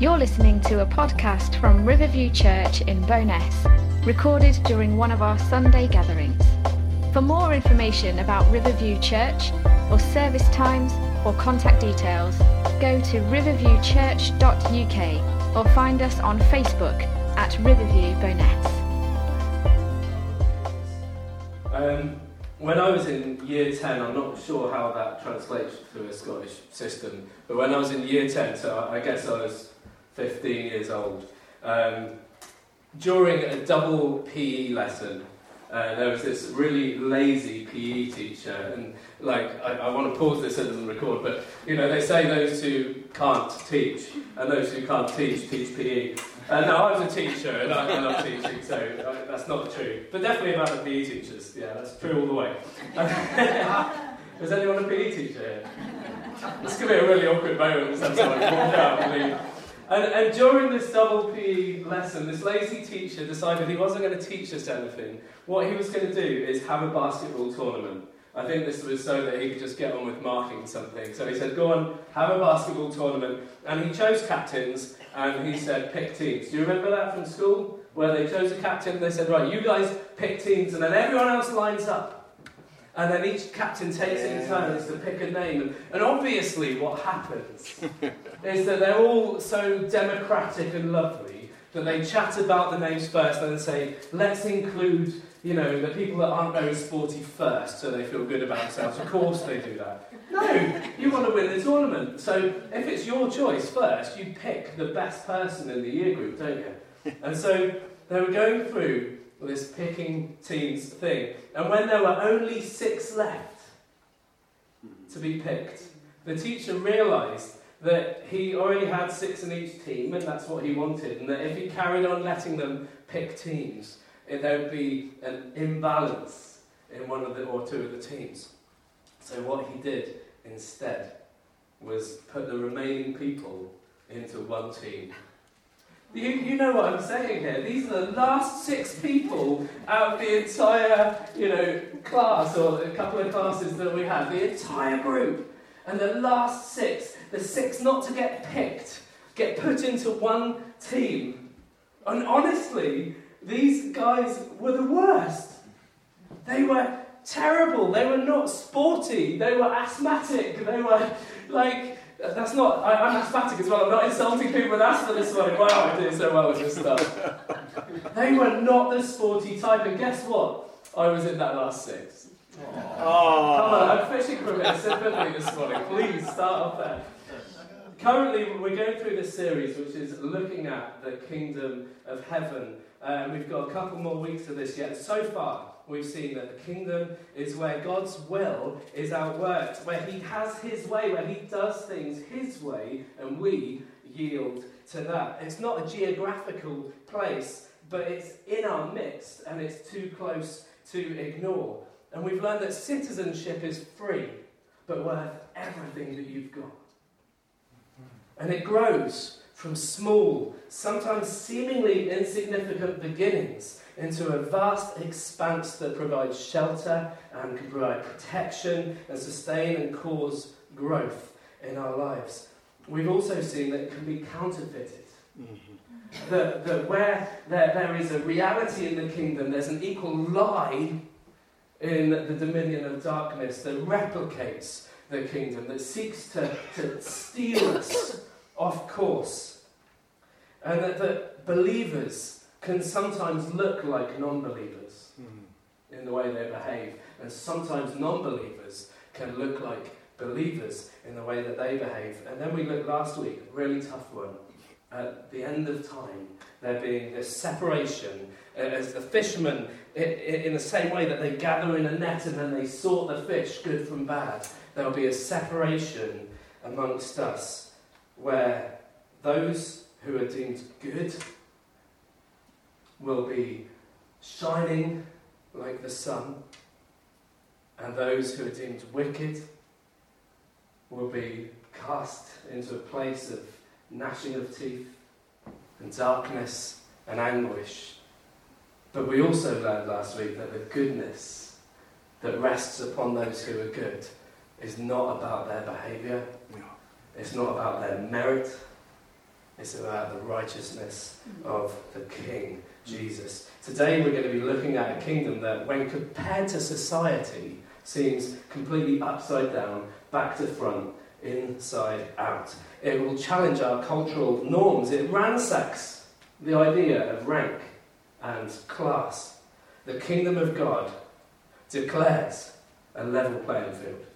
You're listening to a podcast from Riverview Church in Bowness, recorded during one of our Sunday gatherings. For more information about Riverview Church, or service times, or contact details, go to riverviewchurch.uk or find us on Facebook at Riverview Bowness. Um, when I was in year 10, I'm not sure how that translates through a Scottish system, but when I was in year 10, so I guess I was 15 years old. Um, during a double PE lesson, uh, there was this really lazy PE teacher, and like I, I want to pause this so record, but you know they say those who can't teach and those who can't teach teach PE. And now I was a teacher and I, I love teaching, so uh, that's not true. But definitely about the PE teachers, yeah, that's true all the way. Is anyone a PE teacher? This could be a really awkward moment. Walk out and leave. And, and during this double PE lesson, this lazy teacher decided he wasn't going to teach us anything. What he was going to do is have a basketball tournament. I think this was so that he could just get on with marking something. So he said, Go on, have a basketball tournament. And he chose captains and he said, Pick teams. Do you remember that from school? Where they chose a captain, they said, Right, you guys pick teams, and then everyone else lines up. And then each captain takes it in turns to pick a name. And obviously, what happens is that they're all so democratic and lovely that they chat about the names first and then say, let's include, you know, the people that aren't very sporty first so they feel good about themselves. Of course they do that. No, you want to win the tournament. So if it's your choice first, you pick the best person in the year group, don't you? And so they were going through this picking teams thing. And when there were only six left to be picked, the teacher realised that he already had six in each team, and that's what he wanted, and that if he carried on letting them pick teams, it, there would be an imbalance in one of the or two of the teams. So what he did instead was put the remaining people into one team you, you know what I'm saying here. These are the last six people out of the entire, you know, class or a couple of classes that we have. The entire group. And the last six, the six not to get picked, get put into one team. And honestly, these guys were the worst. They were terrible. They were not sporty. They were asthmatic. They were like that's not, I, am asthmatic as well. I'm not insulting people with asthma this morning. Wow, I'm doing so well with this stuff. they were not the sporty type, and guess what? I was in that last six. Oh. Come on, I'm fishing for a bit of sympathy this morning. Please start off there. Currently, we're going through this series which is looking at the kingdom of heaven. Uh, we've got a couple more weeks of this yet. So far, we've seen that the kingdom is where God's will is outworked, where He has His way, where He does things His way, and we yield to that. It's not a geographical place, but it's in our midst, and it's too close to ignore. And we've learned that citizenship is free, but worth everything that you've got. And it grows from small, sometimes seemingly insignificant beginnings into a vast expanse that provides shelter and can provide protection and sustain and cause growth in our lives. We've also seen that it can be counterfeited. Mm-hmm. That, that where there, there is a reality in the kingdom, there's an equal lie in the dominion of darkness that replicates the kingdom, that seeks to, to steal us off course. And that, that believers can sometimes look like non believers mm. in the way they behave. And sometimes non believers can look like believers in the way that they behave. And then we looked last week, really tough one. At the end of time, there being this separation uh, as the fishermen, in the same way that they gather in a net and then they sort the fish, good from bad, there will be a separation amongst us where those who are deemed good will be shining like the sun, and those who are deemed wicked will be cast into a place of gnashing of teeth and darkness and anguish. But we also learned last week that the goodness that rests upon those who are good is not about their behaviour, it's not about their merit, It's about the righteousness mm-hmm. of the King, Jesus. Today we're going to be looking at a kingdom that, when compared to society, seems completely upside down, back to front, inside out. It will challenge our cultural norms. It ransacks the idea of rank and class. The kingdom of God declares a level playing field.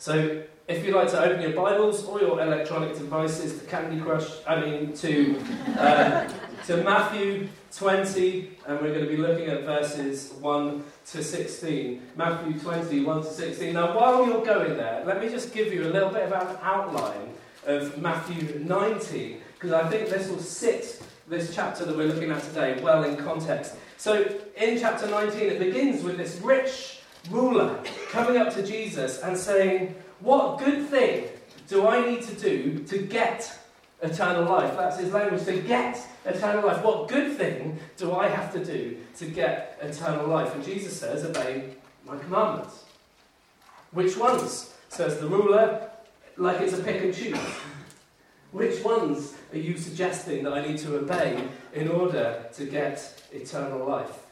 So, if you'd like to open your Bibles or your electronic devices to Candy Crush, I mean to uh, to Matthew 20, and we're going to be looking at verses 1 to 16. Matthew 20, 1 to 16. Now, while you're going there, let me just give you a little bit of an outline of Matthew 19, because I think this will sit this chapter that we're looking at today well in context. So, in chapter 19, it begins with this rich ruler coming up to Jesus and saying, What good thing do I need to do to get eternal life? That's his language, to get eternal life. What good thing do I have to do to get eternal life? And Jesus says, Obey my commandments. Which ones? Says the ruler, like it's a pick and choose. Which ones are you suggesting that I need to obey in order to get eternal life?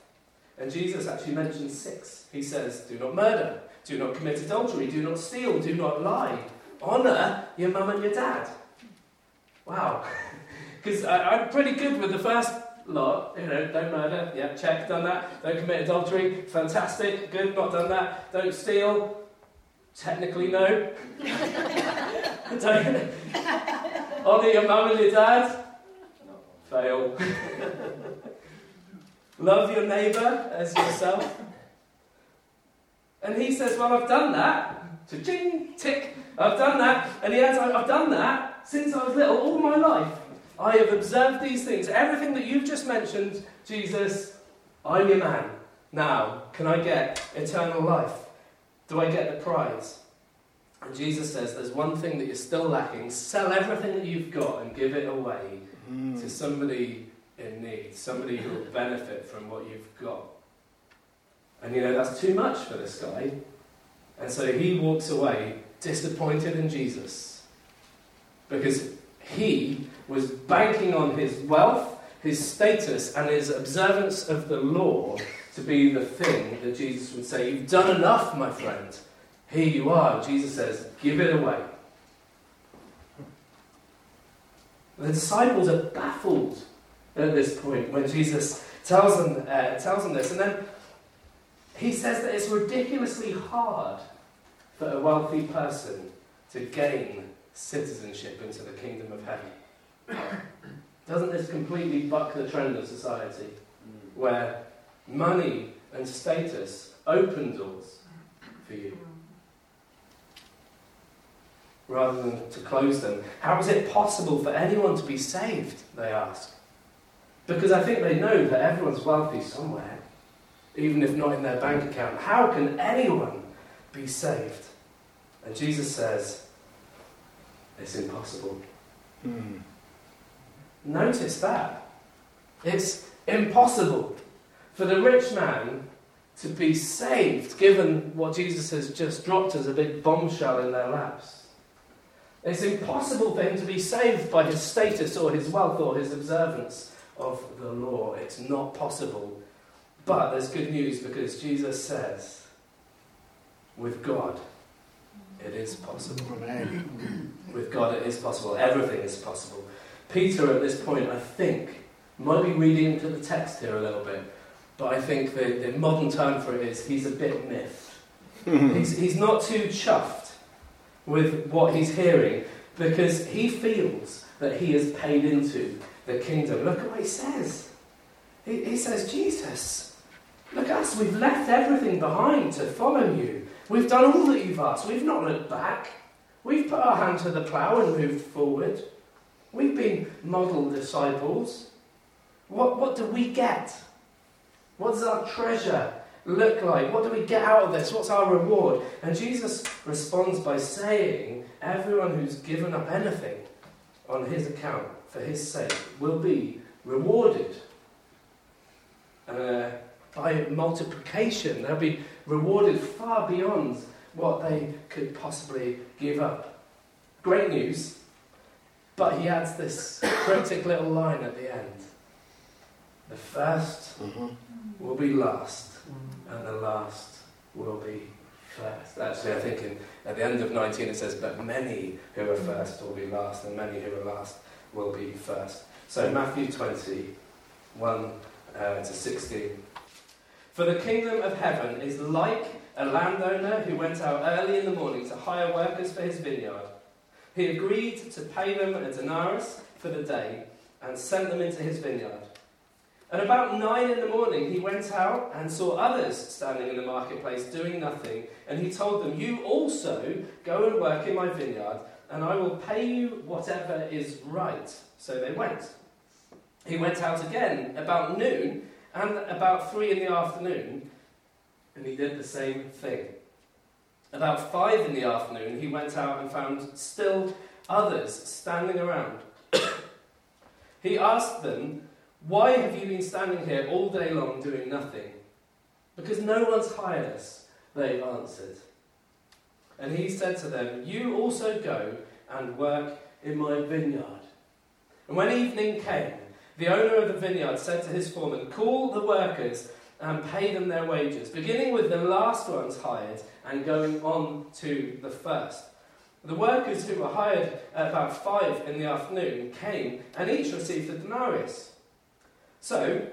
And Jesus actually mentions six. He says, Do not murder, do not commit adultery, do not steal, do not lie, honour your mum and your dad. Wow. Because I'm pretty good with the first lot. You know, don't murder, yeah, check, done that. Don't commit adultery, fantastic, good, not done that. Don't steal, technically no. don't honour your mum and your dad, fail. Love your neighbour as yourself. And he says, Well, I've done that. Cha-ching, tick. I've done that. And he adds, I've done that since I was little, all my life. I have observed these things. Everything that you've just mentioned, Jesus, I'm your man. Now, can I get eternal life? Do I get the prize? And Jesus says, There's one thing that you're still lacking. Sell everything that you've got and give it away mm. to somebody in need, somebody who will benefit from what you've got. And you know, that's too much for this guy. And so he walks away disappointed in Jesus because he was banking on his wealth, his status, and his observance of the law to be the thing that Jesus would say, You've done enough, my friend. Here you are. Jesus says, Give it away. The disciples are baffled at this point when Jesus tells them, uh, tells them this. And then he says that it's ridiculously hard for a wealthy person to gain citizenship into the kingdom of heaven. Doesn't this completely buck the trend of society where money and status open doors for you rather than to close them? How is it possible for anyone to be saved? They ask. Because I think they know that everyone's wealthy somewhere, even if not in their bank account. How can anyone be saved? And Jesus says, it's impossible. Hmm. Notice that. It's impossible for the rich man to be saved, given what Jesus has just dropped as a big bombshell in their laps. It's impossible for him to be saved by his status or his wealth or his observance of the law. It's not possible. But there's good news because Jesus says, with God, it is possible. with God, it is possible. Everything is possible. Peter, at this point, I think, might be reading into the text here a little bit, but I think the, the modern term for it is he's a bit miffed. he's, he's not too chuffed with what he's hearing because he feels that he has paid into the kingdom. Look at what he says. He, he says, Jesus, look at us. We've left everything behind to follow you. We've done all that you've asked. We've not looked back. We've put our hand to the plough and moved forward. We've been model disciples. What, what do we get? What does our treasure look like? What do we get out of this? What's our reward? And Jesus responds by saying, Everyone who's given up anything on his account for his sake will be rewarded. Uh, by multiplication, they'll be rewarded far beyond what they could possibly give up. Great news But he adds this cryptic little line at the end The first mm-hmm. will be last, and the last will be first. Actually, I think in, at the end of 19 it says, But many who are first will be last, and many who are last will be first. So, Matthew 20, 1 uh, to 16. For the kingdom of heaven is like a landowner who went out early in the morning to hire workers for his vineyard. He agreed to pay them a denarius for the day and sent them into his vineyard. At about nine in the morning, he went out and saw others standing in the marketplace doing nothing, and he told them, You also go and work in my vineyard, and I will pay you whatever is right. So they went. He went out again about noon and about three in the afternoon, and he did the same thing. About five in the afternoon, he went out and found still others standing around. he asked them, Why have you been standing here all day long doing nothing? Because no one's hired us, they answered. And he said to them, You also go and work in my vineyard. And when evening came, the owner of the vineyard said to his foreman, Call the workers and pay them their wages, beginning with the last ones hired and going on to the first. The workers who were hired at about five in the afternoon came and each received a denarius. So,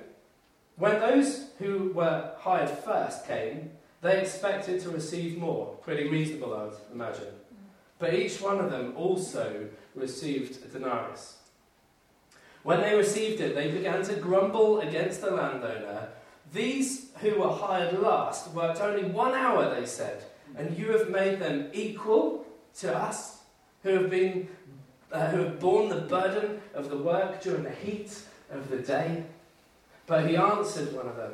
when those who were hired first came, they expected to receive more. Pretty reasonable, I would imagine. But each one of them also received a denarius. When they received it, they began to grumble against the landowner these who were hired last worked only one hour, they said, and you have made them equal to us who have been uh, who have borne the burden of the work during the heat of the day. But he answered one of them,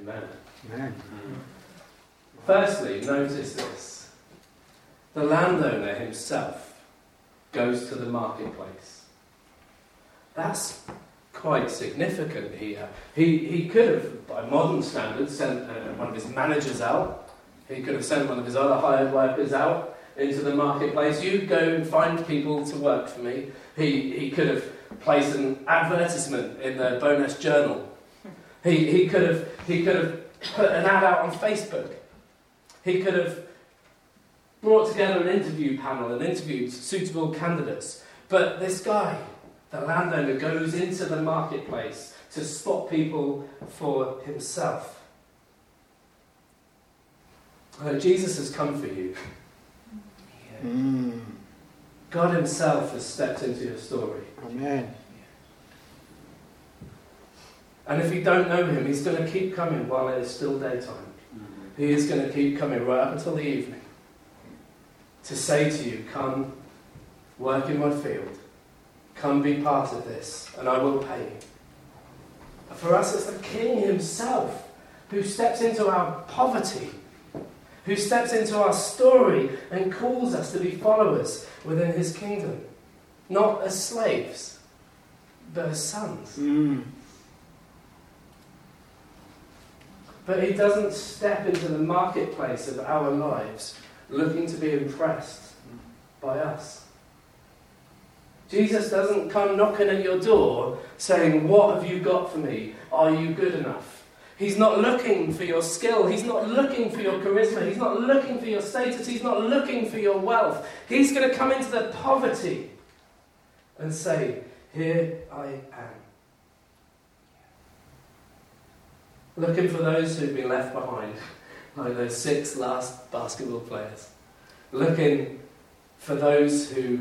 Amen. Amen. Firstly, notice this the landowner himself goes to the marketplace. That's quite significant here. He, he could have, by modern standards, sent uh, one of his managers out. He could have sent one of his other hired workers out into the marketplace. You go and find people to work for me. He, he could have placed an advertisement in the Bowness Journal. He, he, could have, he could have put an ad out on Facebook. He could have brought together an interview panel and interviewed suitable candidates. But this guy, the landowner goes into the marketplace to spot people for himself. Uh, Jesus has come for you. Yeah. Mm. God Himself has stepped into your story. Amen. And if you don't know Him, He's going to keep coming while it is still daytime. He is going to keep coming right up until the evening to say to you, Come, work in my field. Come be part of this, and I will pay you. For us, it's the King Himself who steps into our poverty, who steps into our story and calls us to be followers within His kingdom. Not as slaves, but as sons. Mm. But He doesn't step into the marketplace of our lives looking to be impressed by us. Jesus doesn't come knocking at your door saying, What have you got for me? Are you good enough? He's not looking for your skill. He's not looking for your charisma. He's not looking for your status. He's not looking for your wealth. He's going to come into the poverty and say, Here I am. Looking for those who've been left behind, like those six last basketball players. Looking for those who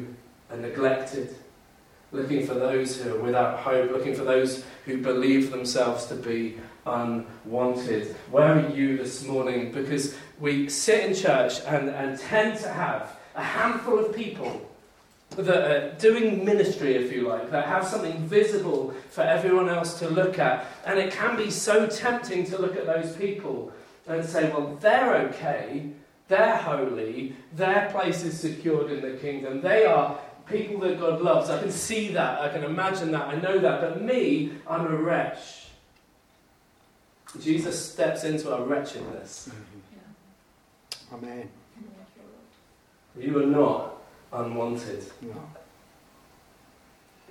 are neglected, looking for those who are without hope, looking for those who believe themselves to be unwanted. Where are you this morning? Because we sit in church and, and tend to have a handful of people that are doing ministry, if you like, that have something visible for everyone else to look at. And it can be so tempting to look at those people and say, well, they're okay, they're holy, their place is secured in the kingdom, they are people that God loves. I can see that, I can imagine that, I know that. But me, I'm a wretch. Jesus steps into our wretchedness. Mm-hmm. Amen. You are not unwanted. No.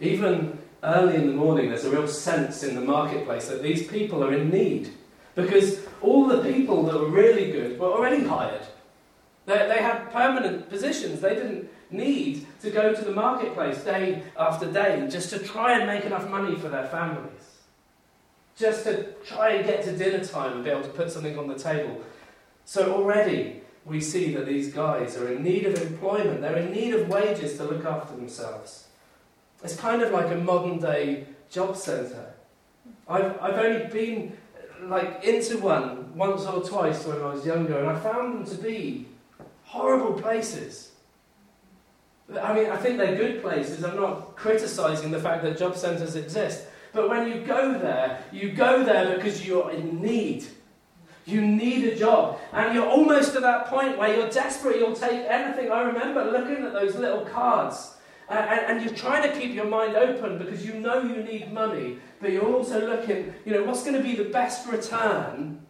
Even early in the morning, there's a real sense in the marketplace that these people are in need. Because all the people that were really good were already hired. They, they had permanent positions. They didn't need to go to the marketplace day after day just to try and make enough money for their families. Just to try and get to dinner time and be able to put something on the table. So already we see that these guys are in need of employment. They're in need of wages to look after themselves. It's kind of like a modern day job centre. I've, I've only been like into one once or twice when I was younger, and I found them to be horrible places. I mean, I think they're good places. I'm not criticising the fact that job centres exist. But when you go there, you go there because you're in need. You need a job. And you're almost at that point where you're desperate, you'll take anything. I remember looking at those little cards. Uh, and, and, you're trying to keep your mind open because you know you need money, but you're also looking, you know, what's going to be the best return?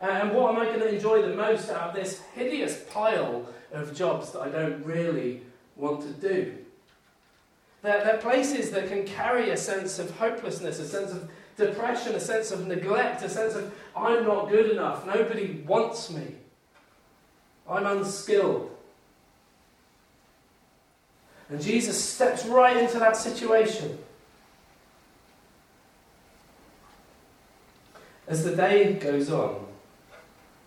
Uh, and what am I going to enjoy the most out of this hideous pile of jobs that I don't really want to do? They're, they're places that can carry a sense of hopelessness, a sense of depression, a sense of neglect, a sense of I'm not good enough, nobody wants me, I'm unskilled. And Jesus steps right into that situation. As the day goes on,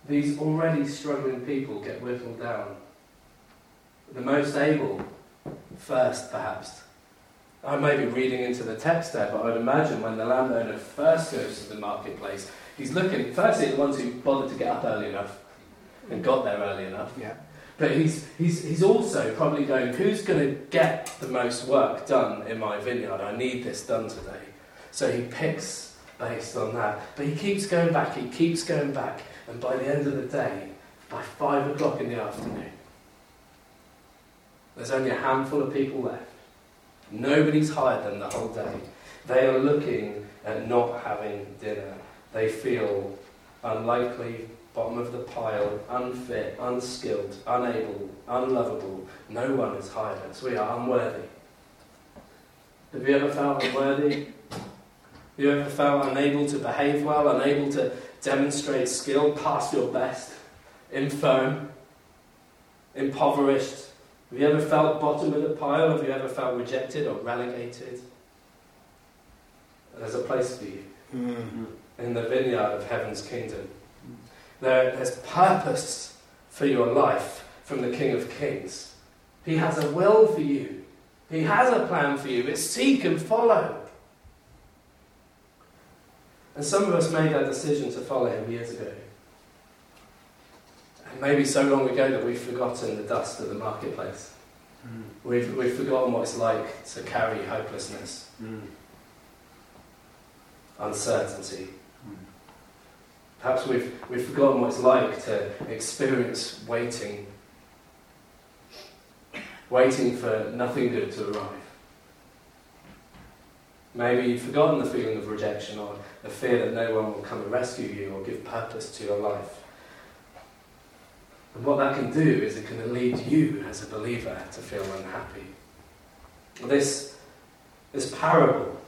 these already struggling people get whittled down. The most able, first perhaps, I may be reading into the text there, but I'd imagine when the landowner first goes to the marketplace, he's looking firstly at the ones who bothered to get up early enough and got there early enough. Yeah. But he's, he's, he's also probably going, who's going to get the most work done in my vineyard? I need this done today. So he picks based on that. But he keeps going back, he keeps going back. And by the end of the day, by five o'clock in the afternoon, there's only a handful of people left. Nobody's hired them the whole day. They are looking at not having dinner. They feel unlikely, bottom of the pile, unfit, unskilled, unable, unlovable. No one has hired us. We are unworthy. Have you ever felt unworthy? Have you ever felt unable to behave well, unable to demonstrate skill past your best, infirm, impoverished, have you ever felt bottom of the pile? Have you ever felt rejected or relegated? There's a place for you mm-hmm. in the vineyard of heaven's kingdom. There, there's purpose for your life from the King of Kings. He has a will for you, He has a plan for you. It's seek and follow. And some of us made that decision to follow Him years ago. Maybe so long ago that we've forgotten the dust of the marketplace. Mm. We've, we've forgotten what it's like to carry hopelessness, mm. uncertainty. Mm. Perhaps we've, we've forgotten what it's like to experience waiting, waiting for nothing good to arrive. Maybe you've forgotten the feeling of rejection or the fear that no one will come and rescue you or give purpose to your life. And what that can do is it can lead you as a believer to feel unhappy. This, this parable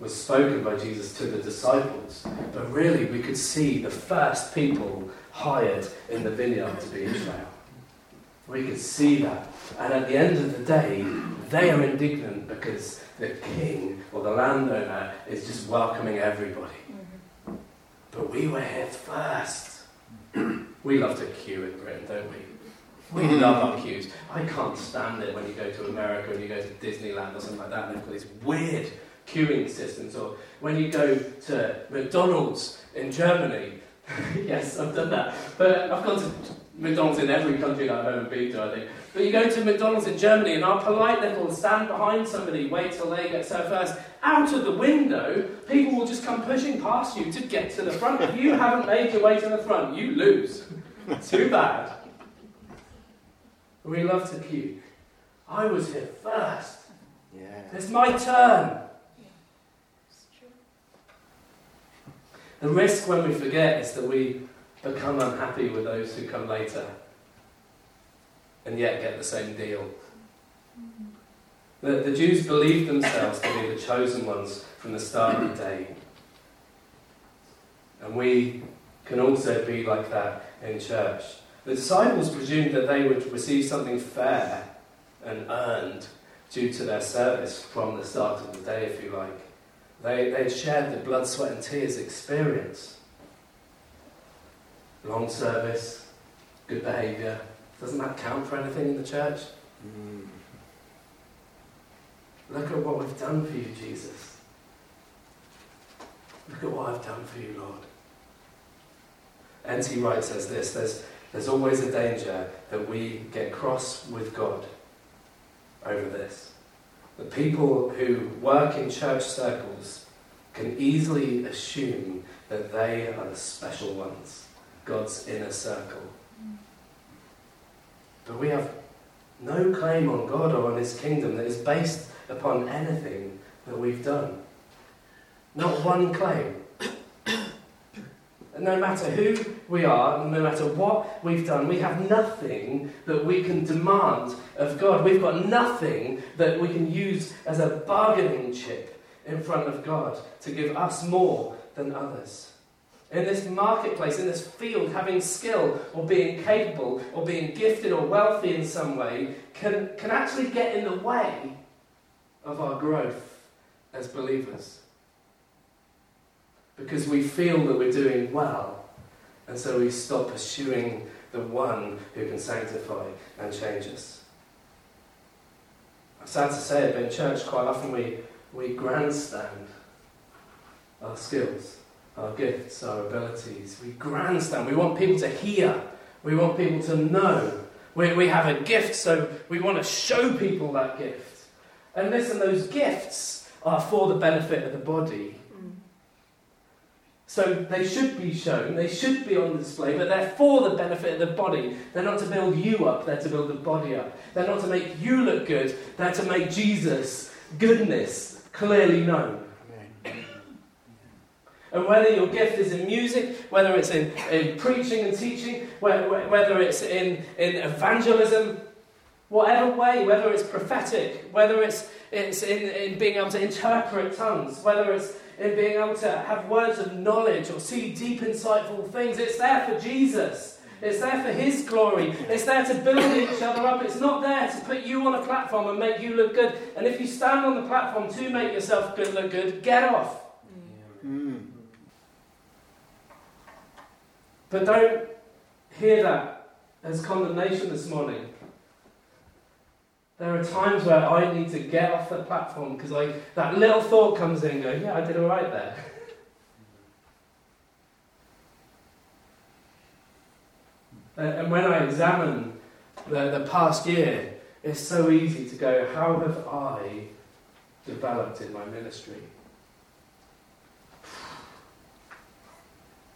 was spoken by Jesus to the disciples, but really we could see the first people hired in the vineyard to be Israel. We could see that. And at the end of the day, they are indignant because the king or the landowner is just welcoming everybody. Mm-hmm. But we were here first. We love to queue in Britain, don't we? We mm. love our queues. I can't stand it when you go to America and you go to Disneyland or something like that, and they've got these weird queuing systems. Or when you go to McDonald's in Germany, yes, I've done that. But I've gone to McDonald's in every country that I've ever been to, I think. But you go to McDonald's in Germany, and our polite little stand behind somebody, wait till they get served first. Out of the window, people will just come pushing past you to get to the front. If you haven't made your way to the front, you lose. Too bad. We love to queue. I was here first. Yeah. It's my turn. The risk when we forget is that we become unhappy with those who come later and yet get the same deal. The, the Jews believed themselves to be the chosen ones from the start of the day. And we can also be like that in church. The disciples presumed that they would receive something fair and earned due to their service from the start of the day, if you like. They, they shared the blood, sweat, and tears experience. Long service, good behaviour. Doesn't that count for anything in the church? Mm. Look at what we've done for you, Jesus. Look at what I've done for you, Lord. N.T. Wright says this there's, there's always a danger that we get cross with God over this. The people who work in church circles can easily assume that they are the special ones, God's inner circle. But we have no claim on God or on His kingdom that is based upon anything that we've done. Not one claim. And no matter who we are, no matter what we've done, we have nothing that we can demand of God. We've got nothing that we can use as a bargaining chip in front of God to give us more than others. In this marketplace, in this field, having skill or being capable or being gifted or wealthy in some way can, can actually get in the way of our growth as believers because we feel that we're doing well, and so we stop pursuing the one who can sanctify and change us. I'm sad to say it, but in church, quite often we, we grandstand our skills, our gifts, our abilities. We grandstand. We want people to hear, we want people to know. We, we have a gift, so we want to show people that gift. And listen, those gifts are for the benefit of the body mm. so they should be shown, they should be on display, but they're for the benefit of the body. They're not to build you up, they're to build the body up. They're not to make you look good, they're to make Jesus' goodness clearly known. And whether your gift is in music, whether it's in, in preaching and teaching, whether it's in, in evangelism, whatever way, whether it's prophetic, whether it's, it's in, in being able to interpret tongues, whether it's in being able to have words of knowledge or see deep, insightful things. It's there for Jesus. It's there for His glory. It's there to build each other up. It's not there to put you on a platform and make you look good. And if you stand on the platform to make yourself good look good, get off. Mm. But don't hear that as condemnation this morning. There are times where I need to get off the platform because I that little thought comes in and go, yeah, I did all right there. and when I examine the, the past year, it's so easy to go, how have I developed in my ministry?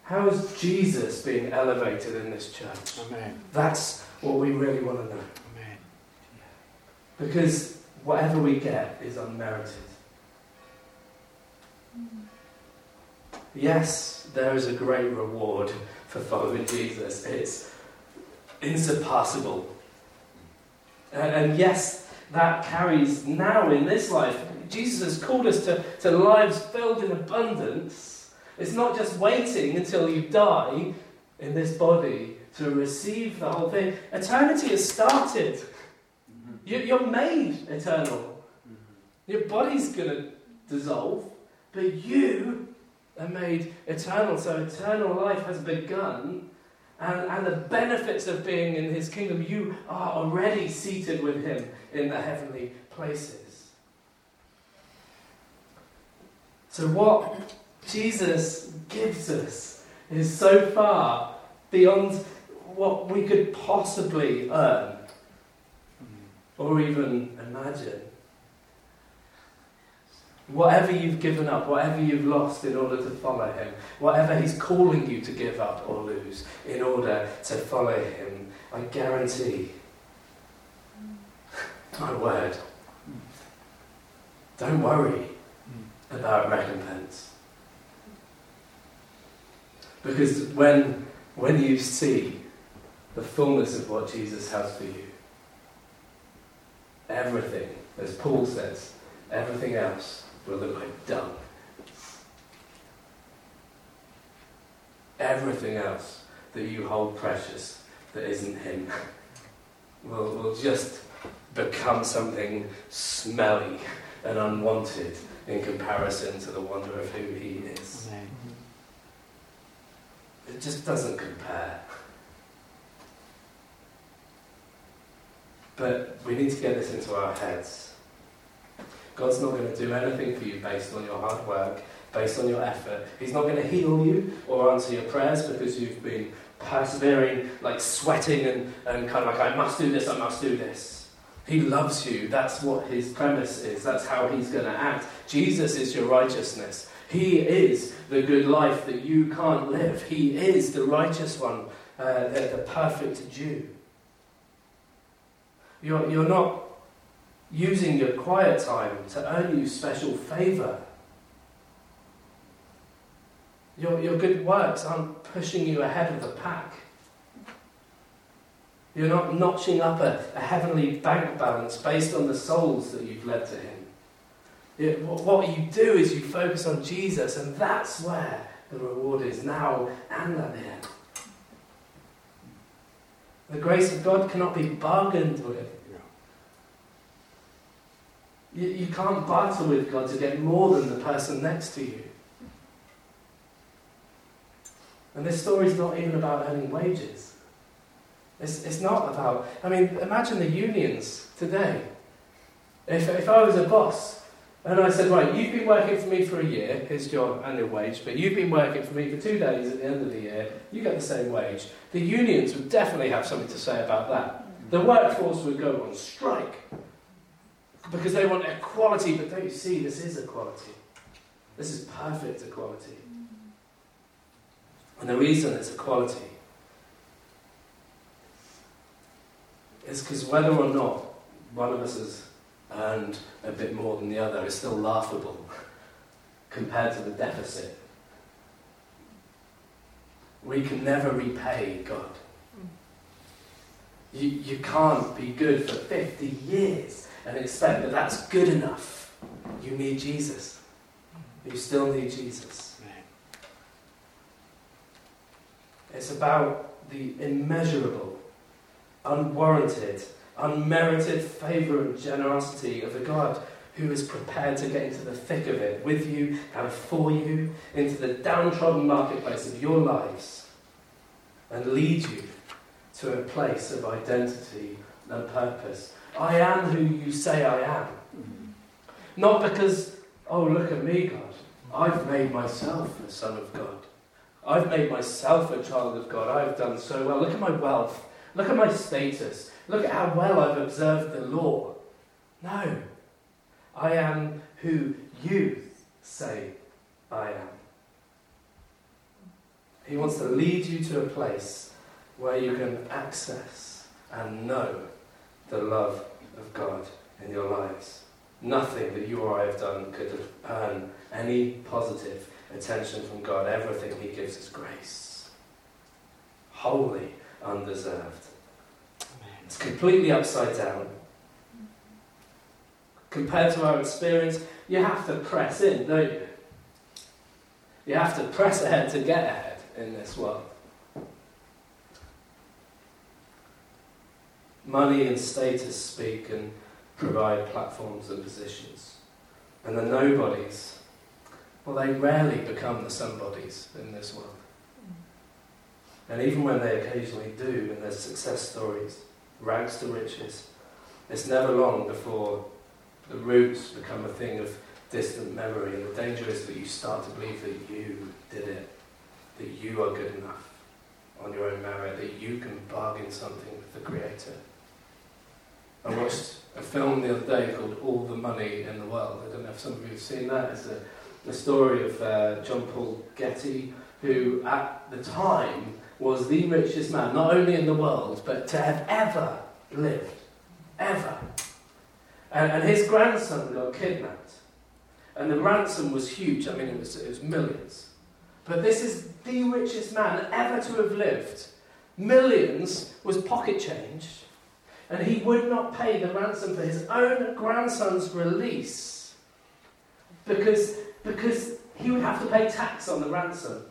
How is Jesus being elevated in this church? Amen. That's what we really want to know. Amen. Because whatever we get is unmerited. Yes, there is a great reward for following Jesus. It's insurpassable. And, yes, that carries now in this life. Jesus has called us to, to lives filled in abundance. It's not just waiting until you die in this body to receive the whole thing. Eternity has started. You're made eternal. Mm-hmm. Your body's going to dissolve, but you are made eternal. So eternal life has begun. And, and the benefits of being in his kingdom, you are already seated with him in the heavenly places. So, what Jesus gives us is so far beyond what we could possibly earn or even imagine. Whatever you've given up, whatever you've lost in order to follow Him, whatever He's calling you to give up or lose in order to follow Him, I guarantee, my word, don't worry about recompense. Because when, when you see the fullness of what Jesus has for you, everything, as Paul says, everything else will look like dung. Everything else that you hold precious that isn't Him will, will just become something smelly and unwanted in comparison to the wonder of who He is. Amen. It just doesn't compare. But we need to get this into our heads. God's not going to do anything for you based on your hard work, based on your effort. He's not going to heal you or answer your prayers because you've been persevering, like sweating and, and kind of like, I must do this, I must do this. He loves you. That's what his premise is. That's how he's going to act. Jesus is your righteousness. He is the good life that you can't live. He is the righteous one, uh, the, the perfect Jew. You're, you're not using your quiet time to earn you special favour. Your, your good works aren't pushing you ahead of the pack. You're not notching up a, a heavenly bank balance based on the souls that you've led to Him. What you do is you focus on Jesus, and that's where the reward is now and at the end. The grace of God cannot be bargained with. You, you can't barter with God to get more than the person next to you. And this story is not even about earning wages. It's, it's not about, I mean, imagine the unions today. If, if I was a boss and I said, right, you've been working for me for a year, here's your annual wage, but you've been working for me for two days at the end of the year, you get the same wage. The unions would definitely have something to say about that. The workforce would go on strike because they want equality, but don't you see, this is equality. This is perfect equality. And the reason it's equality is because whether or not one of us has earned a bit more than the other is still laughable compared to the deficit. We can never repay God. You, you can't be good for 50 years and expect that that's good enough. You need Jesus. You still need Jesus. It's about the immeasurable, unwarranted, unmerited favour and generosity of a God who is prepared to get into the thick of it with you and for you into the downtrodden marketplace of your lives and lead you to a place of identity and purpose I am who you say I am. Mm-hmm. Not because, oh, look at me, God. I've made myself a son of God. I've made myself a child of God. I've done so well. Look at my wealth. Look at my status. Look at how well I've observed the law. No. I am who you say I am. He wants to lead you to a place where you can access and know the love of God in your lives. Nothing that you or I have done could earn any positive attention from God. Everything He gives is grace. Wholly undeserved. It's completely upside down. Compared to our experience, you have to press in, don't you? You have to press ahead to get ahead in this world. Money and status speak and provide platforms and positions. And the nobodies, well, they rarely become the somebodies in this world. And even when they occasionally do, and there's success stories, rags to riches, it's never long before the roots become a thing of distant memory. And the danger is that you start to believe that you did it, that you are good enough, on your own merit that you can bargain something with the Creator. I watched a film the other day called All the Money in the World. I don't know if some of you have seen that. It's a, story of uh, John Paul Getty, who at the time was the richest man, not only in the world, but to have ever lived. Ever. And, and his grandson got kidnapped. And the ransom was huge. I mean, it was, it was millions. But this is the richest man ever to have lived. Millions was pocket change. And he would not pay the ransom for his own grandson's release because, because he would have to pay tax on the ransom.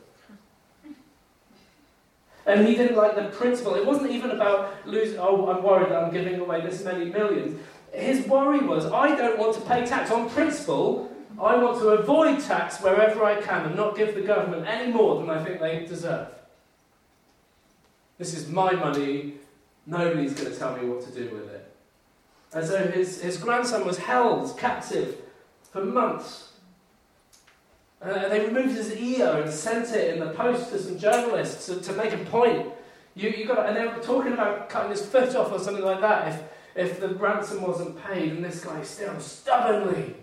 And he didn't like the principle. It wasn't even about losing, oh, I'm worried that I'm giving away this many millions. His worry was, I don't want to pay tax. On principle, I want to avoid tax wherever I can and not give the government any more than I think they deserve. This is my money. Nobody's going to tell me what to do with it. And so his, his grandson was held captive for months. Uh, they removed his ear and sent it in the post to some journalists to, to make a point. You, you got, and they were talking about cutting his foot off or something like that if, if the ransom wasn't paid. And this guy still stubbornly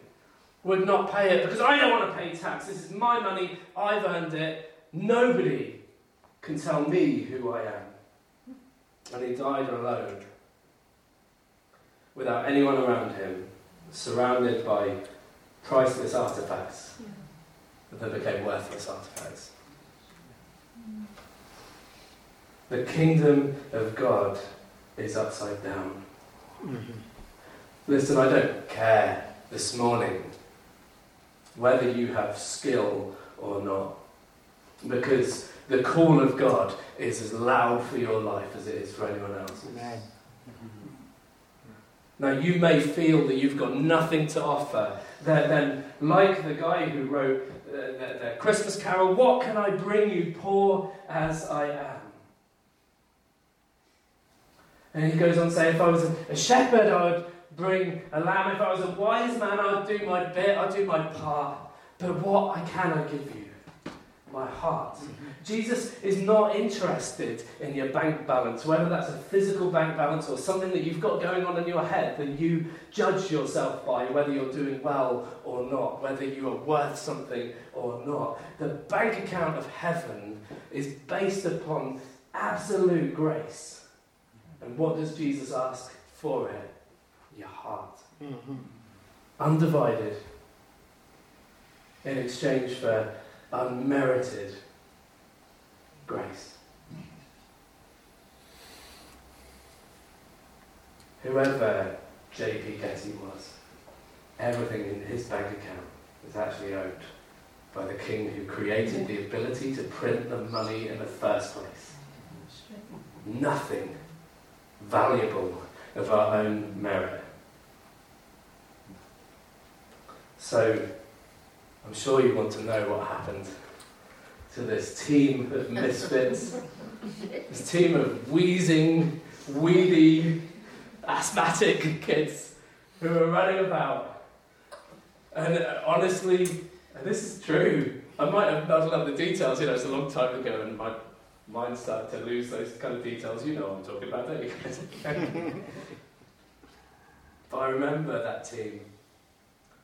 would not pay it because I don't want to pay tax. This is my money. I've earned it. Nobody can tell me who I am. And he died alone, without anyone around him, surrounded by priceless artifacts that became worthless artifacts. The kingdom of God is upside down. Mm-hmm. Listen, I don't care this morning whether you have skill or not, because the call of God is as loud for your life as it is for anyone else's. Amen. Now, you may feel that you've got nothing to offer. Then, like the guy who wrote the, the, Christmas carol, What can I bring you, poor as I am? And he goes on to say, If I was a shepherd, I would bring a lamb. If I was a wise man, I'd do my bit, I'd do my part. But what I cannot give you? My heart. Jesus is not interested in your bank balance, whether that's a physical bank balance or something that you've got going on in your head that you judge yourself by, whether you're doing well or not, whether you are worth something or not. The bank account of heaven is based upon absolute grace. And what does Jesus ask for it? Your heart. Mm-hmm. Undivided in exchange for unmerited grace. Whoever J.P. Getty was, everything in his bank account is actually owned by the king who created the ability to print the money in the first place. Nothing valuable of our own merit. So, I'm sure you want to know what happened to this team of misfits, this team of wheezing, weedy, asthmatic kids who were running about. And uh, honestly, and this is true, I might have muddled up the details, you know, it's a long time ago and my mind started to lose those kind of details. You know what I'm talking about, don't you guys? but I remember that team.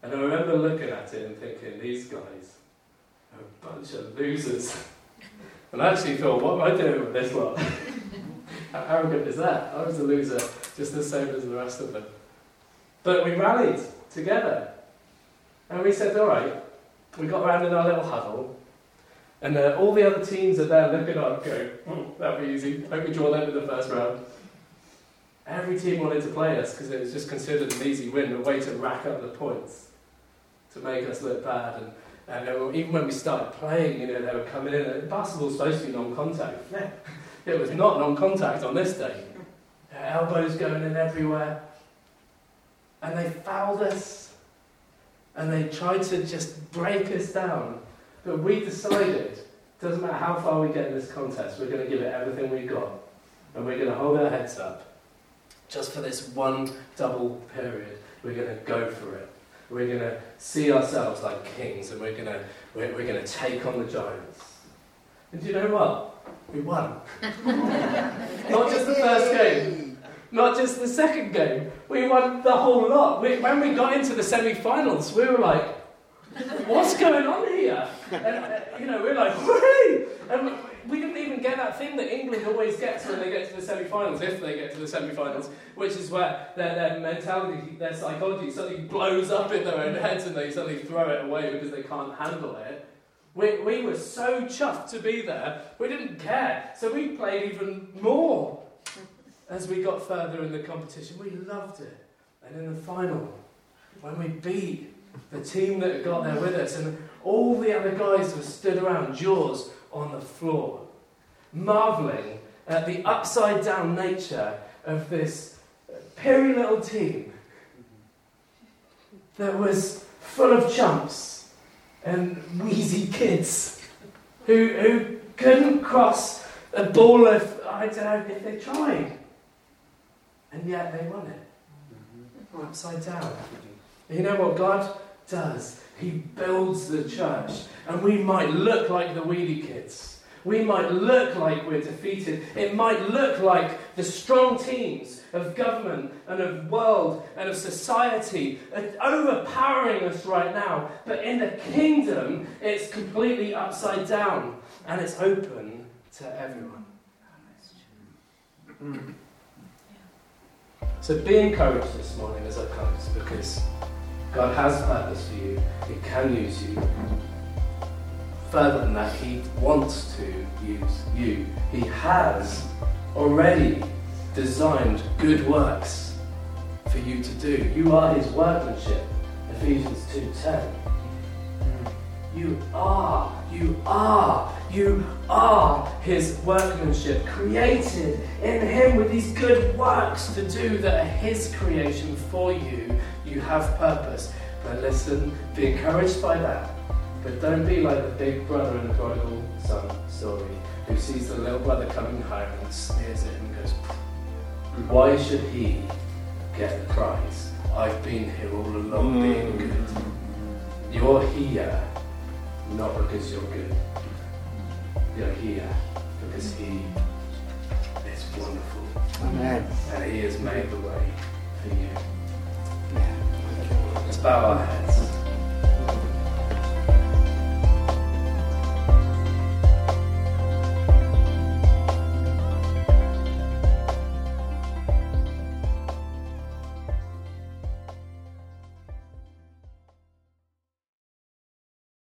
And I remember looking at it and thinking, these guys, are a bunch of losers. And I actually thought, what am I doing with this lot? How arrogant is that? I was a loser, just the same as the rest of them. But we rallied together. And we said, all right, we got around in our little huddle. And uh, all the other teams are there looking on, going, oh, that'll be easy. Hope we draw them in the first round. Every team wanted to play us because it was just considered an easy win, a way to rack up the points, to make us look bad. And and uh, were, even when we started playing, you know, they were coming in. And basketball's supposed to be non-contact. it was not non-contact on this day. Elbows going in everywhere. And they fouled us. And they tried to just break us down. But we decided, doesn't matter how far we get in this contest, we're going to give it everything we've got. And we're going to hold our heads up. Just for this one double period, we're going to go for it. We're going to see ourselves like kings and we're going to, we're, we're going to take on the giants. And do you know what? We won. Not just the first game, not just the second game. We won the whole lot. We, when we got into the semi finals, we were like, what's going on here? And, uh, you know, we are like, Whee! And we didn't even get that thing that England always gets when they get to the semi-finals, if they get to the semi-finals, which is where their, their mentality, their psychology suddenly blows up in their own heads and they suddenly throw it away because they can't handle it. We, we were so chuffed to be there, we didn't care. So we played even more as we got further in the competition. We loved it. And in the final, when we beat the team that had got there with us, and all the other guys were stood around, jaws on the floor, marvelling at the upside down nature of this peery little team that was full of chumps and wheezy kids who, who couldn't cross a ball of, I don't know if they tried. And yet they won it. Upside down. You know what God does? He builds the church. And we might look like the weedy kids. We might look like we're defeated. It might look like the strong teams of government and of world and of society are overpowering us right now. But in the kingdom, it's completely upside down and it's open to everyone. Mm. So be encouraged this morning as I close because God has a purpose for you. He can use you. Further than that, He wants to use you. He has already designed good works for you to do. You are His workmanship. Ephesians 2:10. You are, you are, you are His workmanship, created in Him with these good works to do that are His creation for you you have purpose. But listen, be encouraged by that. But don't be like the big brother in the prodigal son story who sees the little brother coming home and sneers at him and goes, Why should he get the prize? I've been here all along mm. being good. You're here not because you're good. You're here because he is wonderful. Amen. And he has made the way for you. Let's bow our heads.